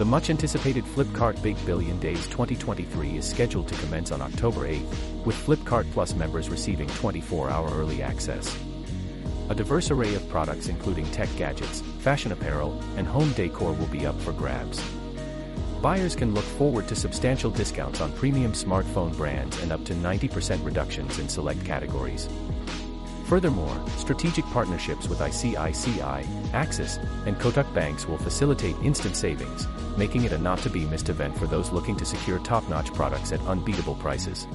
The much-anticipated Flipkart Big Billion Days 2023 is scheduled to commence on October 8, with Flipkart Plus members receiving 24-hour early access. A diverse array of products including tech gadgets, fashion apparel, and home decor will be up for grabs. Buyers can look forward to substantial discounts on premium smartphone brands and up to 90% reductions in select categories. Furthermore, strategic partnerships with ICICI, Axis, and Kotak banks will facilitate instant savings, making it a not to be missed event for those looking to secure top notch products at unbeatable prices.